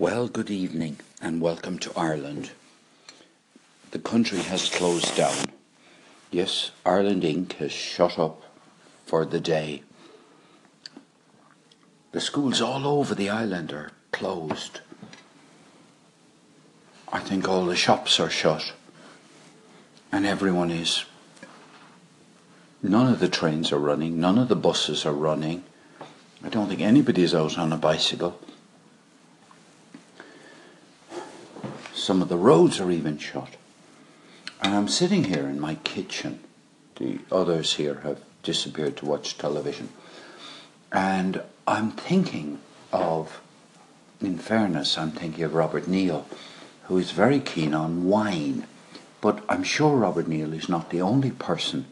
Well, good evening and welcome to Ireland. The country has closed down. Yes, Ireland Inc. has shut up for the day. The schools all over the island are closed. I think all the shops are shut. And everyone is. None of the trains are running, none of the buses are running. I don't think anybody's out on a bicycle. Some of the roads are even shut. And I'm sitting here in my kitchen. The others here have disappeared to watch television. And I'm thinking of, in fairness, I'm thinking of Robert Neal, who is very keen on wine. But I'm sure Robert Neal is not the only person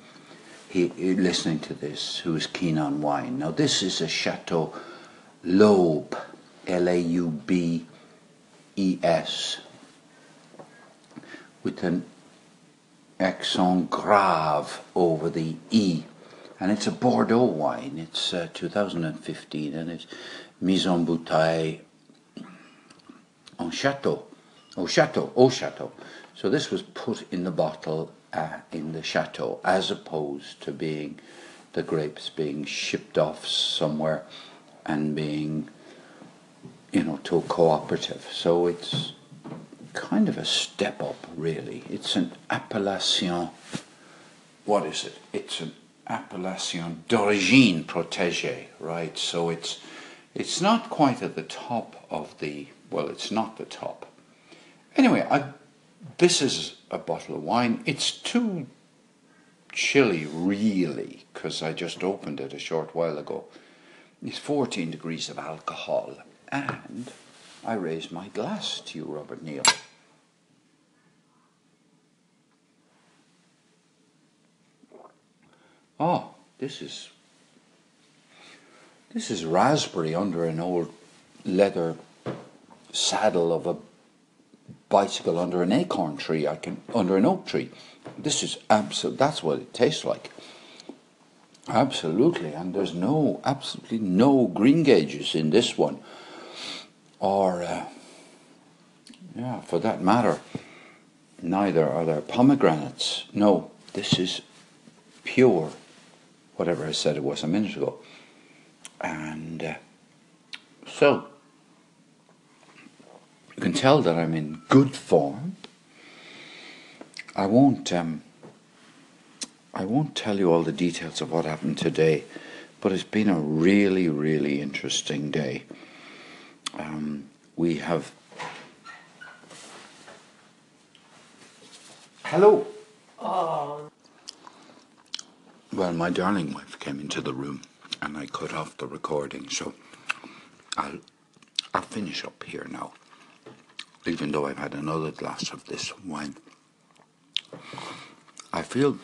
he, listening to this who is keen on wine. Now, this is a Chateau Laubes, L A U B E S with an accent grave over the E. And it's a Bordeaux wine. It's uh, 2015 and it's mise en bouteille en château. Au château, au château. So this was put in the bottle uh, in the chateau as opposed to being the grapes being shipped off somewhere and being, you know, to a cooperative. So it's kind of a step up, really. It's an appellation. What is it? It's an appellation d'origine protégée, right? So it's it's not quite at the top of the. Well, it's not the top. Anyway, I, this is a bottle of wine. It's too chilly, really, because I just opened it a short while ago. It's 14 degrees of alcohol, and I raise my glass to you, Robert Neal. Oh, this is this is raspberry under an old leather saddle of a bicycle under an acorn tree. I can under an oak tree. This is absolute. That's what it tastes like. Absolutely, and there's no absolutely no green gages in this one, or uh, yeah, for that matter, neither are there pomegranates. No, this is pure whatever I said it was a minute ago. And uh, so, you can tell that I'm in good form. I won't. Um, I won't tell you all the details of what happened today, but it's been a really, really interesting day. Um, we have. Hello. Oh. Well, my darling wife came into the room and I cut off the recording, so I'll I'll finish up here now. Even though I've had another glass of this wine. I feel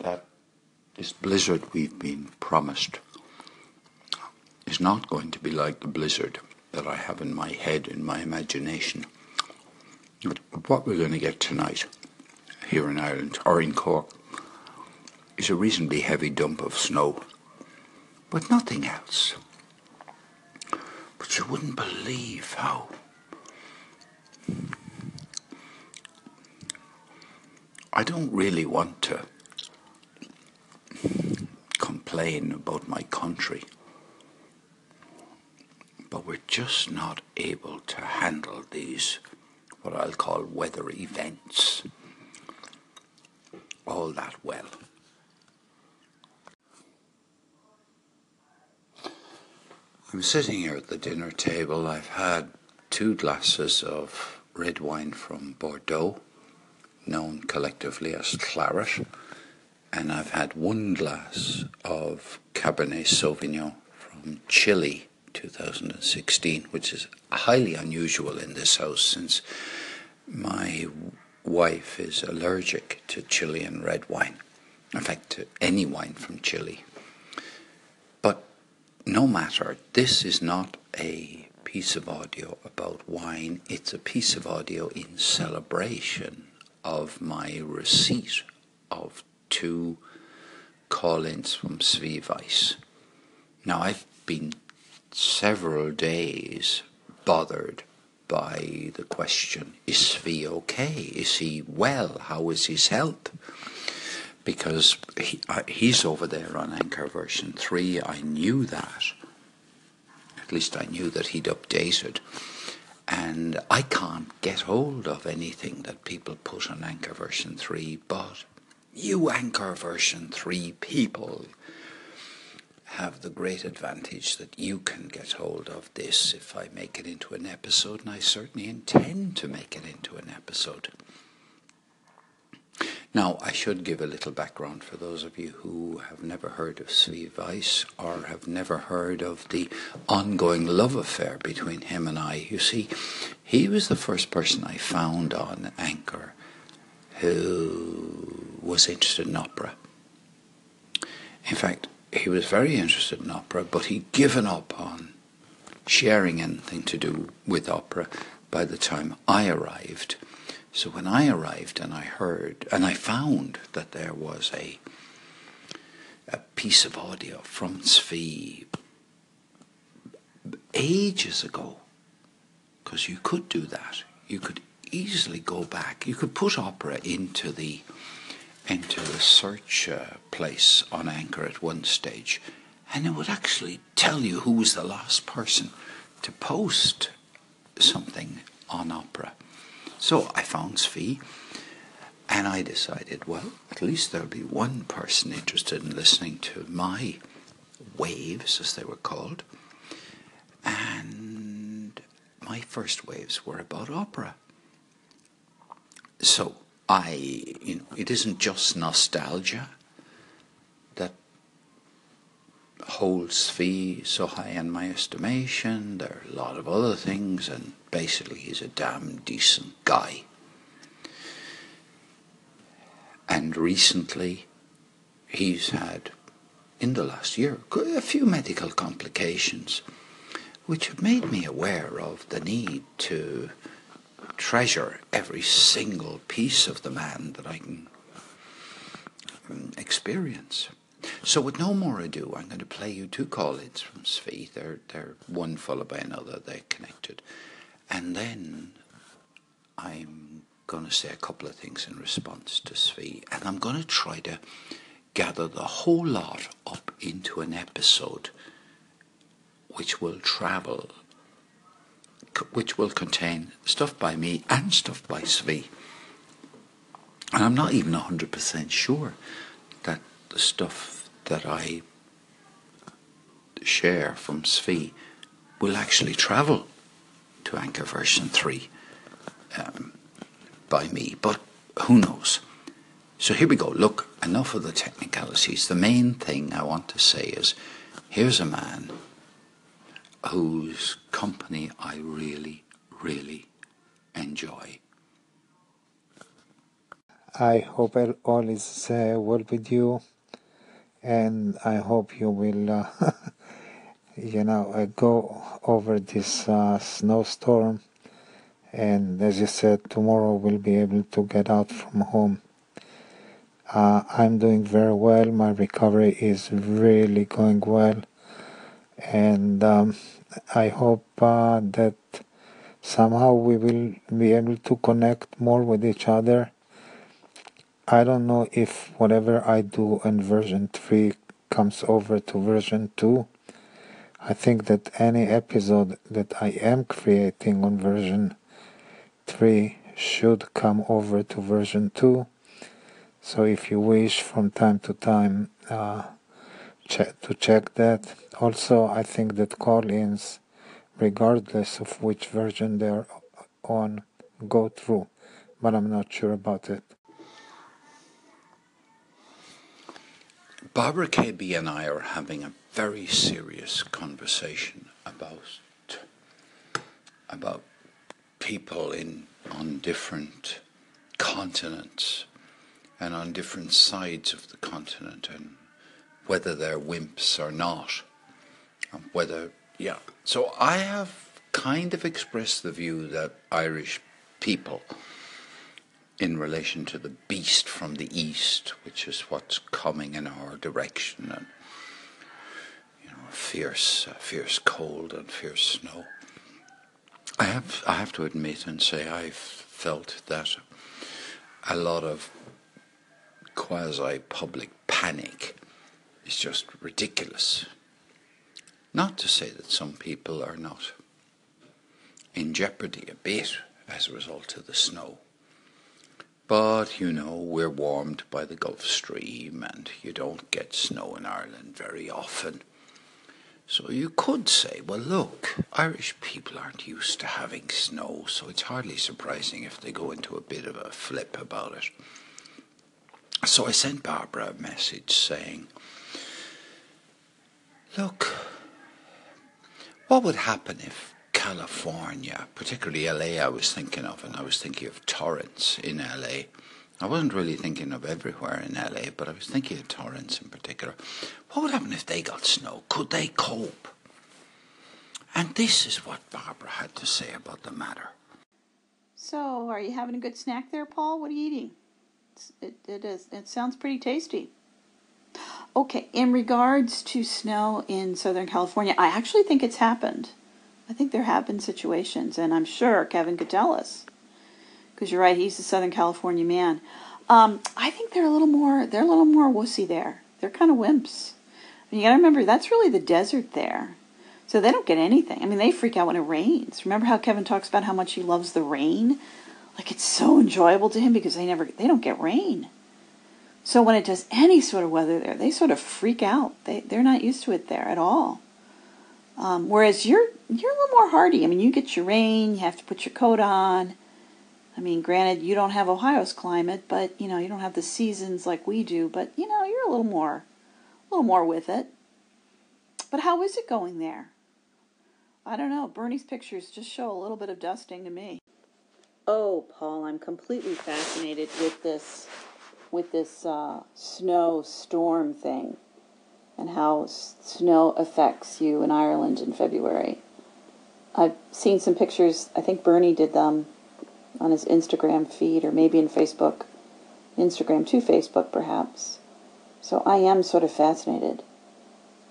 that this blizzard we've been promised is not going to be like the blizzard that I have in my head, in my imagination. But what we're going to get tonight here in Ireland or in Cork is a reasonably heavy dump of snow, but nothing else. But you wouldn't believe how. I don't really want to complain about my country, but we're just not able to handle these, what I'll call weather events, all that well. I'm sitting here at the dinner table. I've had two glasses of red wine from Bordeaux, known collectively as claret, and I've had one glass of Cabernet Sauvignon from Chile 2016, which is highly unusual in this house since my wife is allergic to Chilean red wine. In fact, to any wine from Chile no matter, this is not a piece of audio about wine, it's a piece of audio in celebration of my receipt of two call ins from Svi Now, I've been several days bothered by the question, is Svi okay? Is he well? How is his health? Because he, uh, he's over there on Anchor version 3. I knew that. At least I knew that he'd updated. And I can't get hold of anything that people put on Anchor version 3, but you Anchor version 3 people have the great advantage that you can get hold of this if I make it into an episode, and I certainly intend to make it into an episode. Now, I should give a little background for those of you who have never heard of Svi Weiss or have never heard of the ongoing love affair between him and I. You see, he was the first person I found on Anchor who was interested in opera. In fact, he was very interested in opera, but he'd given up on sharing anything to do with opera by the time I arrived. So when I arrived and I heard and I found that there was a a piece of audio from Svi ages ago, because you could do that. You could easily go back. You could put opera into the into the search uh, place on Anchor at one stage, and it would actually tell you who was the last person to post something on opera. So I found Svi, and I decided, well, at least there'll be one person interested in listening to my waves, as they were called. And my first waves were about opera. So I, you know, it isn't just nostalgia that holds Svi so high in my estimation. There are a lot of other things, and basically, he's a damn decent guy. And recently, he's had, in the last year, a few medical complications, which have made me aware of the need to treasure every single piece of the man that I can um, experience. So, with no more ado, I'm going to play you two call-ins from Svi. They're they're one followed by another. They're connected, and then I'm going to say a couple of things in response to Svi, and I'm going to try to gather the whole lot up into an episode, which will travel, which will contain stuff by me and stuff by Svi. And I'm not even 100% sure the stuff that I share from Svi will actually travel to Anchor version 3 um, by me, but who knows? So here we go. Look, enough of the technicalities. The main thing I want to say is here's a man whose company I really, really enjoy. I hope all is uh, well with you and I hope you will, uh, you know, uh, go over this uh, snowstorm. And as you said, tomorrow we'll be able to get out from home. Uh, I'm doing very well. My recovery is really going well, and um, I hope uh, that somehow we will be able to connect more with each other I don't know if whatever I do in version 3 comes over to version 2. I think that any episode that I am creating on version 3 should come over to version 2. So if you wish from time to time uh, to check that. Also, I think that call-ins, regardless of which version they're on, go through, but I'm not sure about it. Barbara KB and I are having a very serious conversation about about people in on different continents and on different sides of the continent and whether they're wimps or not. and Whether yeah. So I have kind of expressed the view that Irish people in relation to the beast from the east, which is what's coming in our direction, and you know, fierce, fierce cold and fierce snow. I have I have to admit and say I've felt that a lot of quasi public panic is just ridiculous. Not to say that some people are not in jeopardy a bit as a result of the snow. But, you know, we're warmed by the Gulf Stream and you don't get snow in Ireland very often. So you could say, well, look, Irish people aren't used to having snow, so it's hardly surprising if they go into a bit of a flip about it. So I sent Barbara a message saying, look, what would happen if California, particularly LA, I was thinking of, and I was thinking of Torrance in LA. I wasn't really thinking of everywhere in LA, but I was thinking of Torrance in particular. What would happen if they got snow? Could they cope? And this is what Barbara had to say about the matter. So, are you having a good snack there, Paul? What are you eating? It, it is. It sounds pretty tasty. Okay, in regards to snow in Southern California, I actually think it's happened. I think there have been situations, and I'm sure Kevin could tell us. Because you're right, he's a Southern California man. Um, I think they're a little more. They're a little more wussy there. They're kind of wimps. And you got to remember that's really the desert there, so they don't get anything. I mean, they freak out when it rains. Remember how Kevin talks about how much he loves the rain? Like it's so enjoyable to him because they never they don't get rain. So when it does any sort of weather there, they sort of freak out. They they're not used to it there at all. Um, whereas you're you're a little more hardy. I mean, you get your rain, you have to put your coat on. I mean, granted, you don't have Ohio's climate, but you know you don't have the seasons like we do. But you know, you're a little more, a little more with it. But how is it going there? I don't know. Bernie's pictures just show a little bit of dusting to me. Oh, Paul, I'm completely fascinated with this, with this uh, snow storm thing, and how s- snow affects you in Ireland in February. I've seen some pictures. I think Bernie did them on his Instagram feed, or maybe in Facebook, Instagram to Facebook, perhaps. So I am sort of fascinated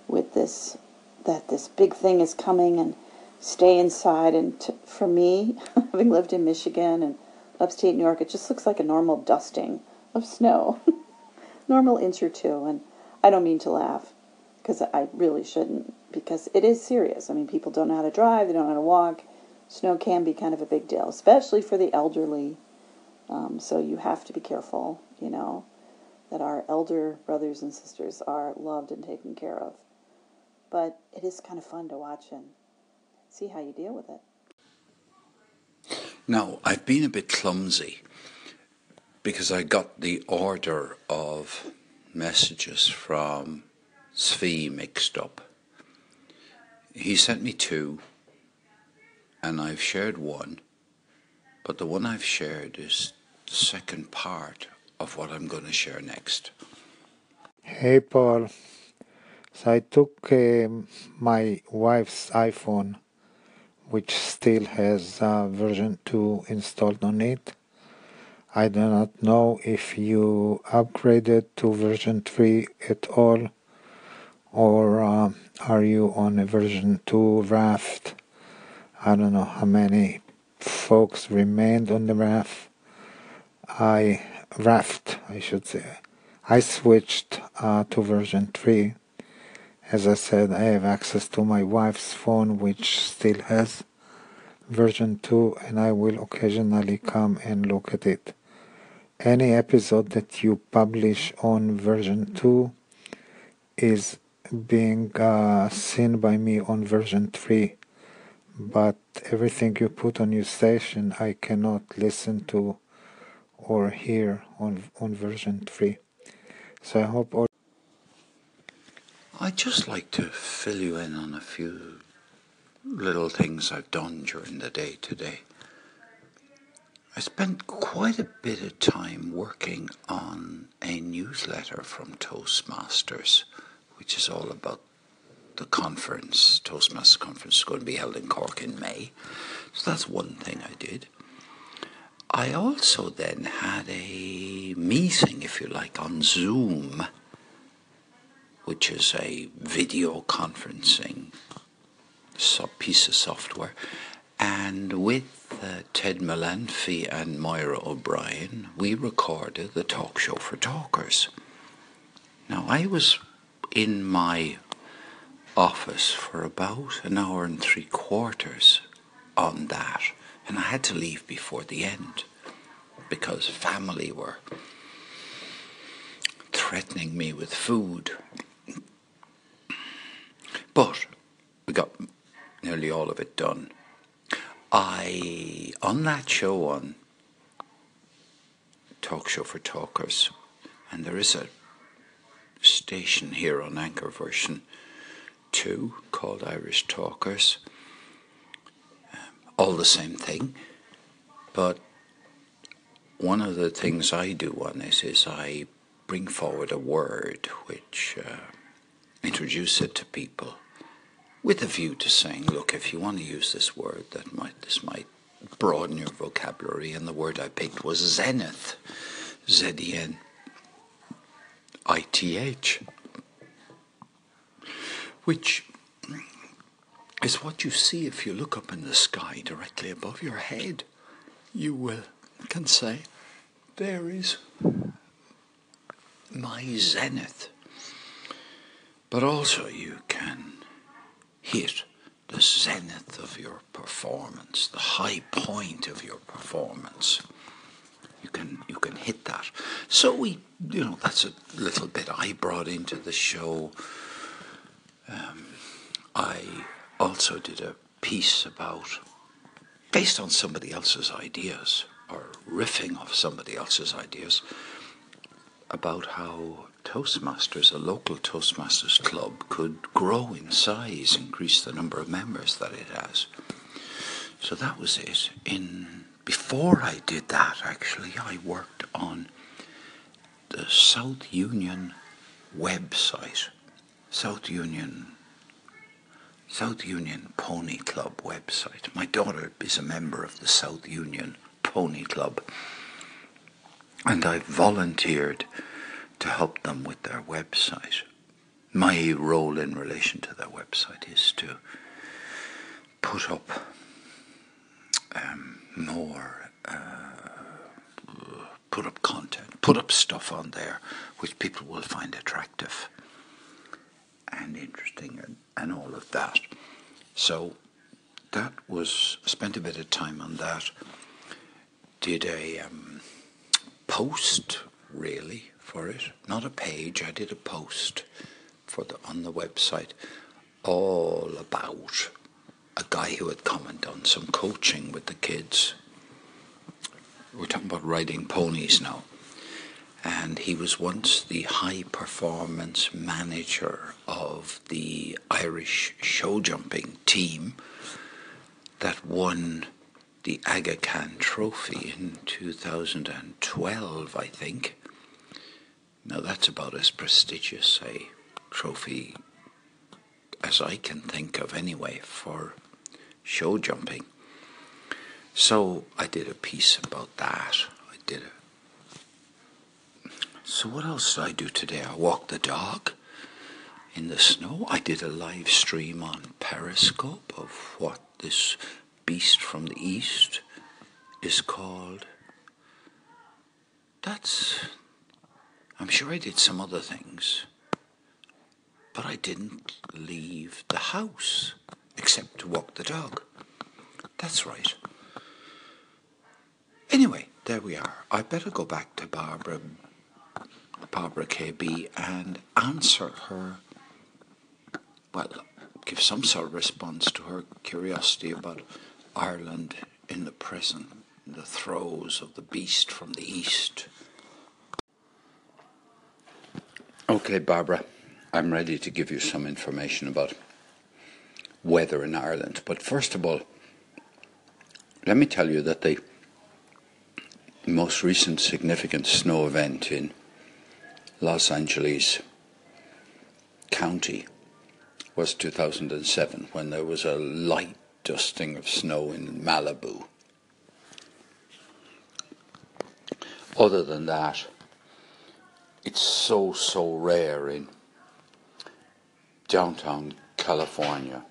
with this, that this big thing is coming and stay inside. And t- for me, having lived in Michigan and upstate New York, it just looks like a normal dusting of snow, normal inch or two. And I don't mean to laugh because I really shouldn't, because it is serious. I mean, people don't know how to drive, they don't know how to walk. Snow can be kind of a big deal, especially for the elderly. Um, so you have to be careful, you know, that our elder brothers and sisters are loved and taken care of. But it is kind of fun to watch and see how you deal with it. Now, I've been a bit clumsy because I got the order of messages from Svi mixed up. He sent me two, and I've shared one, but the one I've shared is the second part of what I'm going to share next. Hey Paul, so I took um my wife's iPhone, which still has uh, version 2 installed on it. I do not know if you upgraded to version 3 at all, or uh, are you on a version 2 raft? I don't know how many folks remained on the raft. I raft, I should say. I switched uh, to version 3. As I said, I have access to my wife's phone, which still has version 2, and I will occasionally come and look at it. Any episode that you publish on version 2 is being uh, seen by me on version 3, but everything you put on your station I cannot listen to or hear on, on version 3. So I hope all I'd just like to fill you in on a few little things I've done during the day today. I spent quite a bit of time working on a newsletter from Toastmasters, which is all about the conference. Toastmasters conference is going to be held in Cork in May. So that's one thing I did. I also then had a meeting, if you like, on Zoom, which is a video conferencing piece of software. And with uh, Ted Melanphy and Moira O'Brien, we recorded the talk show for talkers. Now, I was in my office for about an hour and three quarters on that, and I had to leave before the end because family were threatening me with food. But we got nearly all of it done. I, on that show on Talk Show for Talkers, and there is a station here on Anchor version 2 called Irish Talkers. Um, all the same thing, but one of the things I do on this is I bring forward a word which uh, introduce it to people with a view to saying, look, if you want to use this word, that might this might broaden your vocabulary. And the word I picked was zenith, Z E N I T H, which is what you see if you look up in the sky directly above your head. You will can say, there is my zenith. But also you can hit the zenith of your performance, the high point of your performance. You can you can hit that. So we, you know, that's a little bit I brought into the show. Um, I also did a piece about, based on somebody else's ideas or riffing off somebody else's ideas, about how Toastmasters, a local Toastmasters club, could grow in size, increase the number of members that it has. So that was it. In before I did that, actually, I worked on the South Union website, South Union, South Union Pony Club website. My daughter is a member of the South Union Pony Club, and I volunteered to help them with their website. My role in relation to their website is to put up um, more, uh, put up content, put up stuff on there which people will find attractive and interesting and, and all of that. So that was, spent a bit of time on that. Did a um, post, really, for it. Not a page. I did a post for the on the website all about a guy who had come and done some coaching with the kids. We're talking about riding ponies now. And he was once the high performance manager of the Irish show jumping team that won the Aga Khan Trophy in 2012, I think. Now that's about as prestigious a trophy as I can think of anyway for show jumping. So I did a piece about that. I did it. So what else did I do today? I walked the dog in the snow. I did a live stream on Periscope of what this beast from the east is called. That's I'm sure I did some other things, but I didn't leave the house except to walk the dog. That's right. Anyway, there we are. I better go back to Barbara, Barbara KB, and answer her. Well, give some sort of response to her curiosity about Ireland in the present, in the throes of the beast from the east. Okay, Barbara, I'm ready to give you some information about weather in Ireland. But first of all, let me tell you that the most recent significant snow event in Los Angeles County was 2007 when there was a light dusting of snow in Malibu. Other than that, it's so, so rare in downtown California.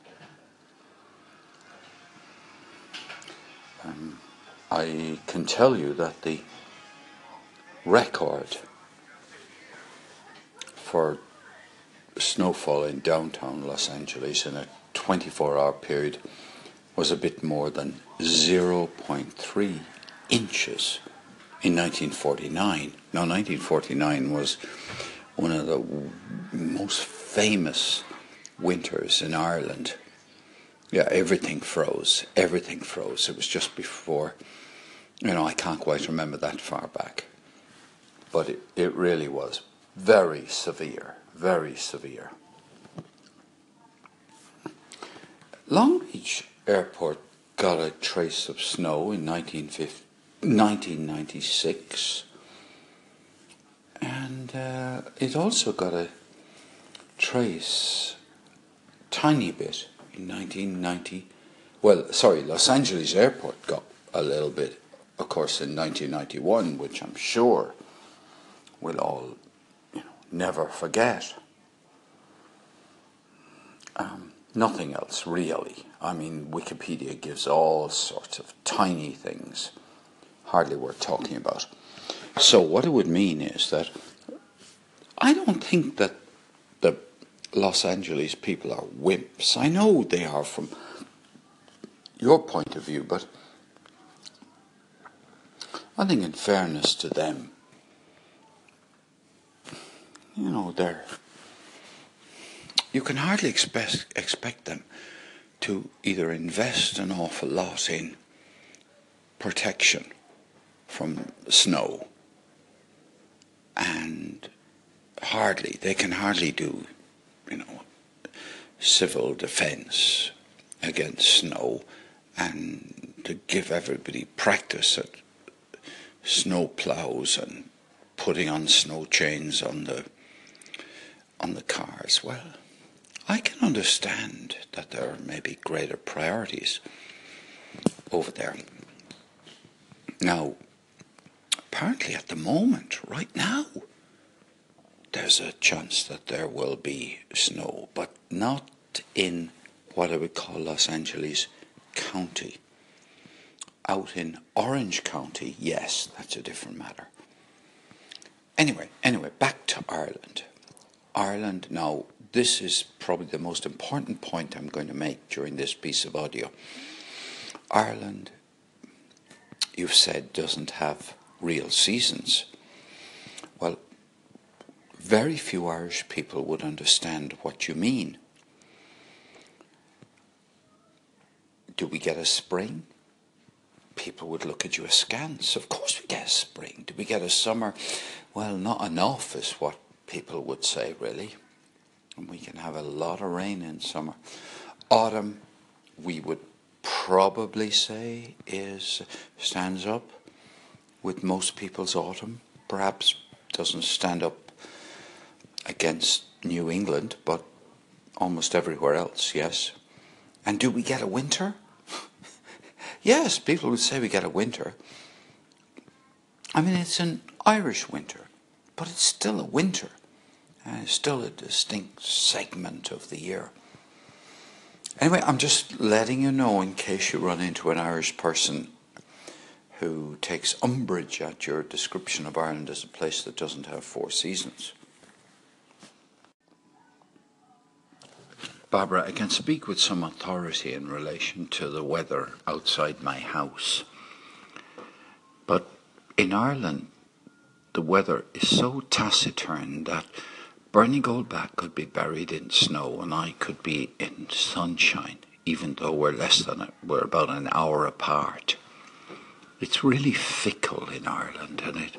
Um, I can tell you that the record for snowfall in downtown Los Angeles in a 24 hour period was a bit more than 0.3 inches in 1949. Now, 1949 was one of the most famous winters in Ireland. Yeah, everything froze. Everything froze. It was just before, you know, I can't quite remember that far back. But it, it really was very severe, very severe. Long Beach Airport got a trace of snow in 1996, and uh, it also got a trace, tiny bit, in 1990. Well, sorry, Los Angeles Airport got a little bit, of course, in 1991, which I'm sure we'll all you know, never forget. Um, nothing else, really. I mean, Wikipedia gives all sorts of tiny things, hardly worth talking about. So, what it would mean is that I don't think that Los Angeles people are wimps. I know they are from your point of view, but I think, in fairness to them, you know, they're you can hardly expect expect them to either invest an awful lot in protection from snow and hardly they can hardly do you know civil defense against snow and to give everybody practice at snow plows and putting on snow chains on the on the cars well I can understand that there may be greater priorities over there. Now, apparently at the moment, right now, there's a chance that there will be snow, but not in what I would call Los Angeles County. Out in Orange County, yes, that's a different matter. Anyway, anyway, back to Ireland. Ireland now this is probably the most important point I'm going to make during this piece of audio. Ireland, you've said, doesn't have real seasons. Very few Irish people would understand what you mean. Do we get a spring? People would look at you askance. Of course we get a spring. Do we get a summer? Well, not enough is what people would say, really and we can have a lot of rain in summer. Autumn, we would probably say, is stands up with most people's autumn. Perhaps doesn't stand up against New England, but almost everywhere else, yes. And do we get a winter? yes, people would say we get a winter. I mean, it's an Irish winter, but it's still a winter. Uh, still a distinct segment of the year. Anyway, I'm just letting you know in case you run into an Irish person who takes umbrage at your description of Ireland as a place that doesn't have four seasons. Barbara, I can speak with some authority in relation to the weather outside my house. But in Ireland, the weather is so taciturn that Bernie Goldbach could be buried in snow and I could be in sunshine, even though we're less than a, we're about an hour apart. It's really fickle in Ireland, and it,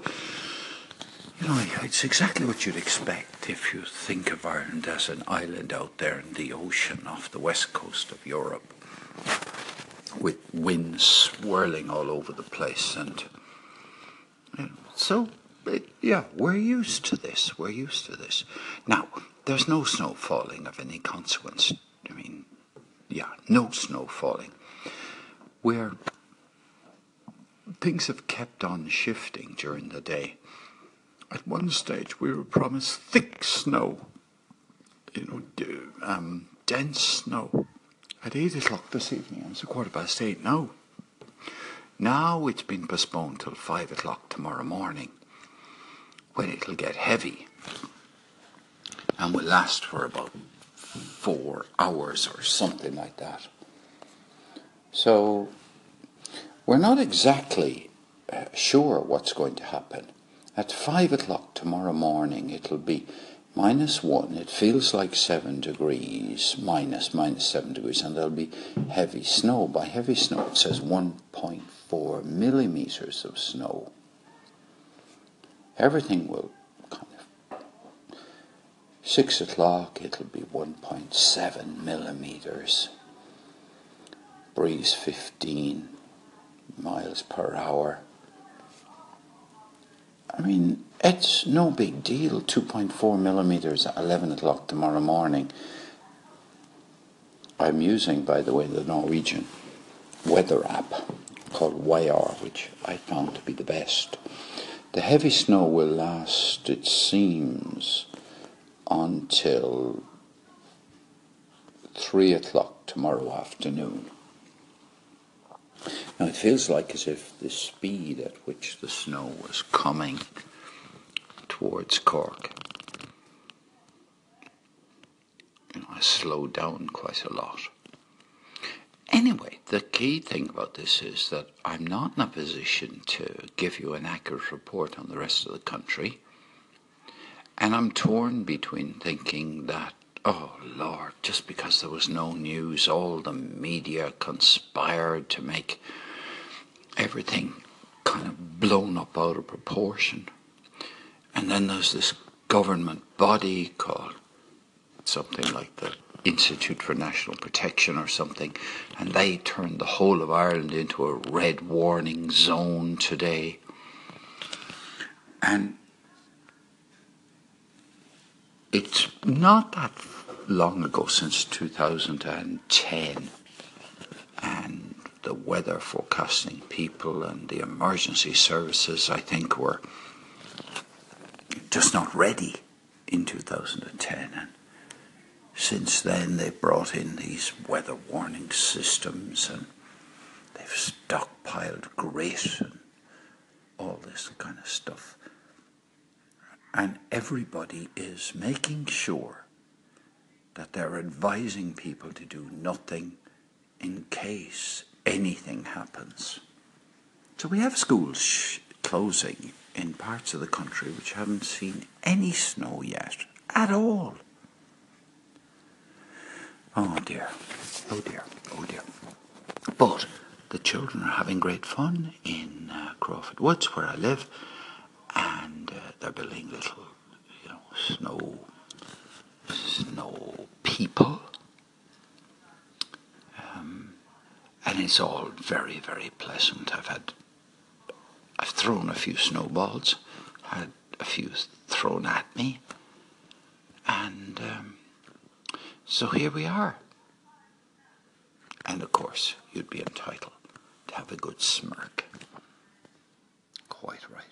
you know, it's exactly what you'd expect if you think of Ireland as an island out there in the ocean off the west coast of Europe, with winds swirling all over the place, and so it, yeah, we're used to this. We're used to this. Now, there's no snow falling of any consequence. I mean, yeah, no snow falling. Where things have kept on shifting during the day. At one stage, we were promised thick snow, you know, um, dense snow. At eight o'clock this evening, it's a quarter past eight now. Now it's been postponed till five o'clock tomorrow morning when it'll get heavy and will last for about four hours or something like that. So we're not exactly uh, sure what's going to happen. At five o'clock tomorrow morning, it'll be minus one. It feels like seven degrees, minus, minus seven degrees, and there'll be heavy snow. By heavy snow, it says 1.4 millimeters of snow. Everything will kind of. Six o'clock, it'll be 1.7 millimeters. Breeze 15 miles per hour. I mean, it's no big deal. 2.4 millimeters at 11 o'clock tomorrow morning. I'm using, by the way, the Norwegian weather app called YR, which I found to be the best. The heavy snow will last, it seems, until 3 o'clock tomorrow afternoon. Now it feels like as if the speed at which the snow was coming towards Cork you know, has slowed down quite a lot. Anyway, the key thing about this is that I'm not in a position to give you an accurate report on the rest of the country. And I'm torn between thinking that Oh Lord, just because there was no news, all the media conspired to make everything kind of blown up out of proportion. And then there's this government body called something like the Institute for National Protection or something, and they turned the whole of Ireland into a red warning zone today. And it's not that long ago since 2010 and the weather forecasting people and the emergency services I think were just not ready in 2010 and since then they've brought in these weather warning systems and they've stockpiled grit and all this kind of stuff and everybody is making sure that they're advising people to do nothing in case anything happens. So we have schools sh- closing in parts of the country which haven't seen any snow yet at all. Oh dear, oh dear, oh dear. But the children are having great fun in uh, Crawford Woods, where I live and uh, they're building little, you know, snow, snow people. Um, and it's all very, very pleasant. I've had, I've thrown a few snowballs, had a few thrown at me, and um, so here we are. And of course, you'd be entitled to have a good smirk. Quite right.